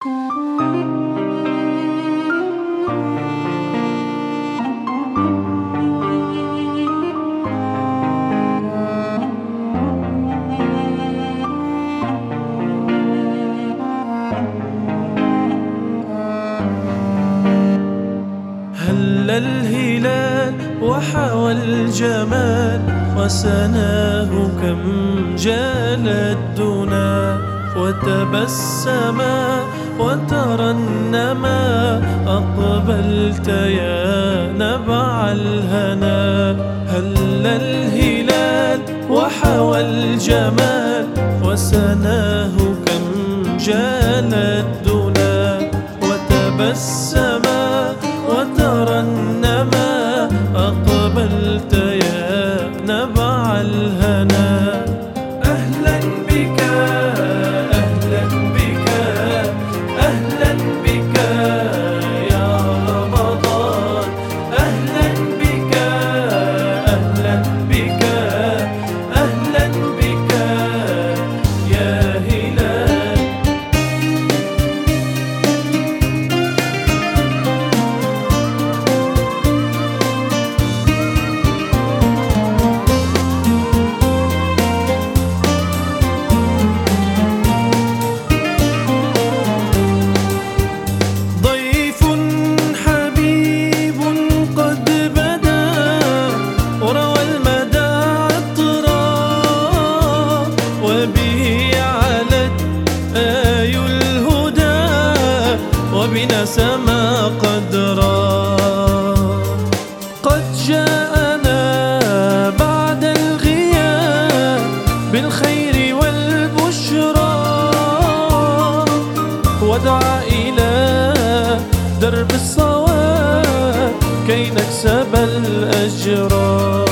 هل الهلال وحوى الجمال وسناه كم جال الدنا وتبسما وترنما أقبلت يا نبع الهنا. هل الهلال وحوى الجمال وسناه كم جال الدنا. وتبسما وترنما أقبلت يا نبع الهنا. وبنا سما قدرا. قد جاءنا بعد الغياب بالخير والبشرى. ودعا إلى درب الصواب كي نكسب الأجرار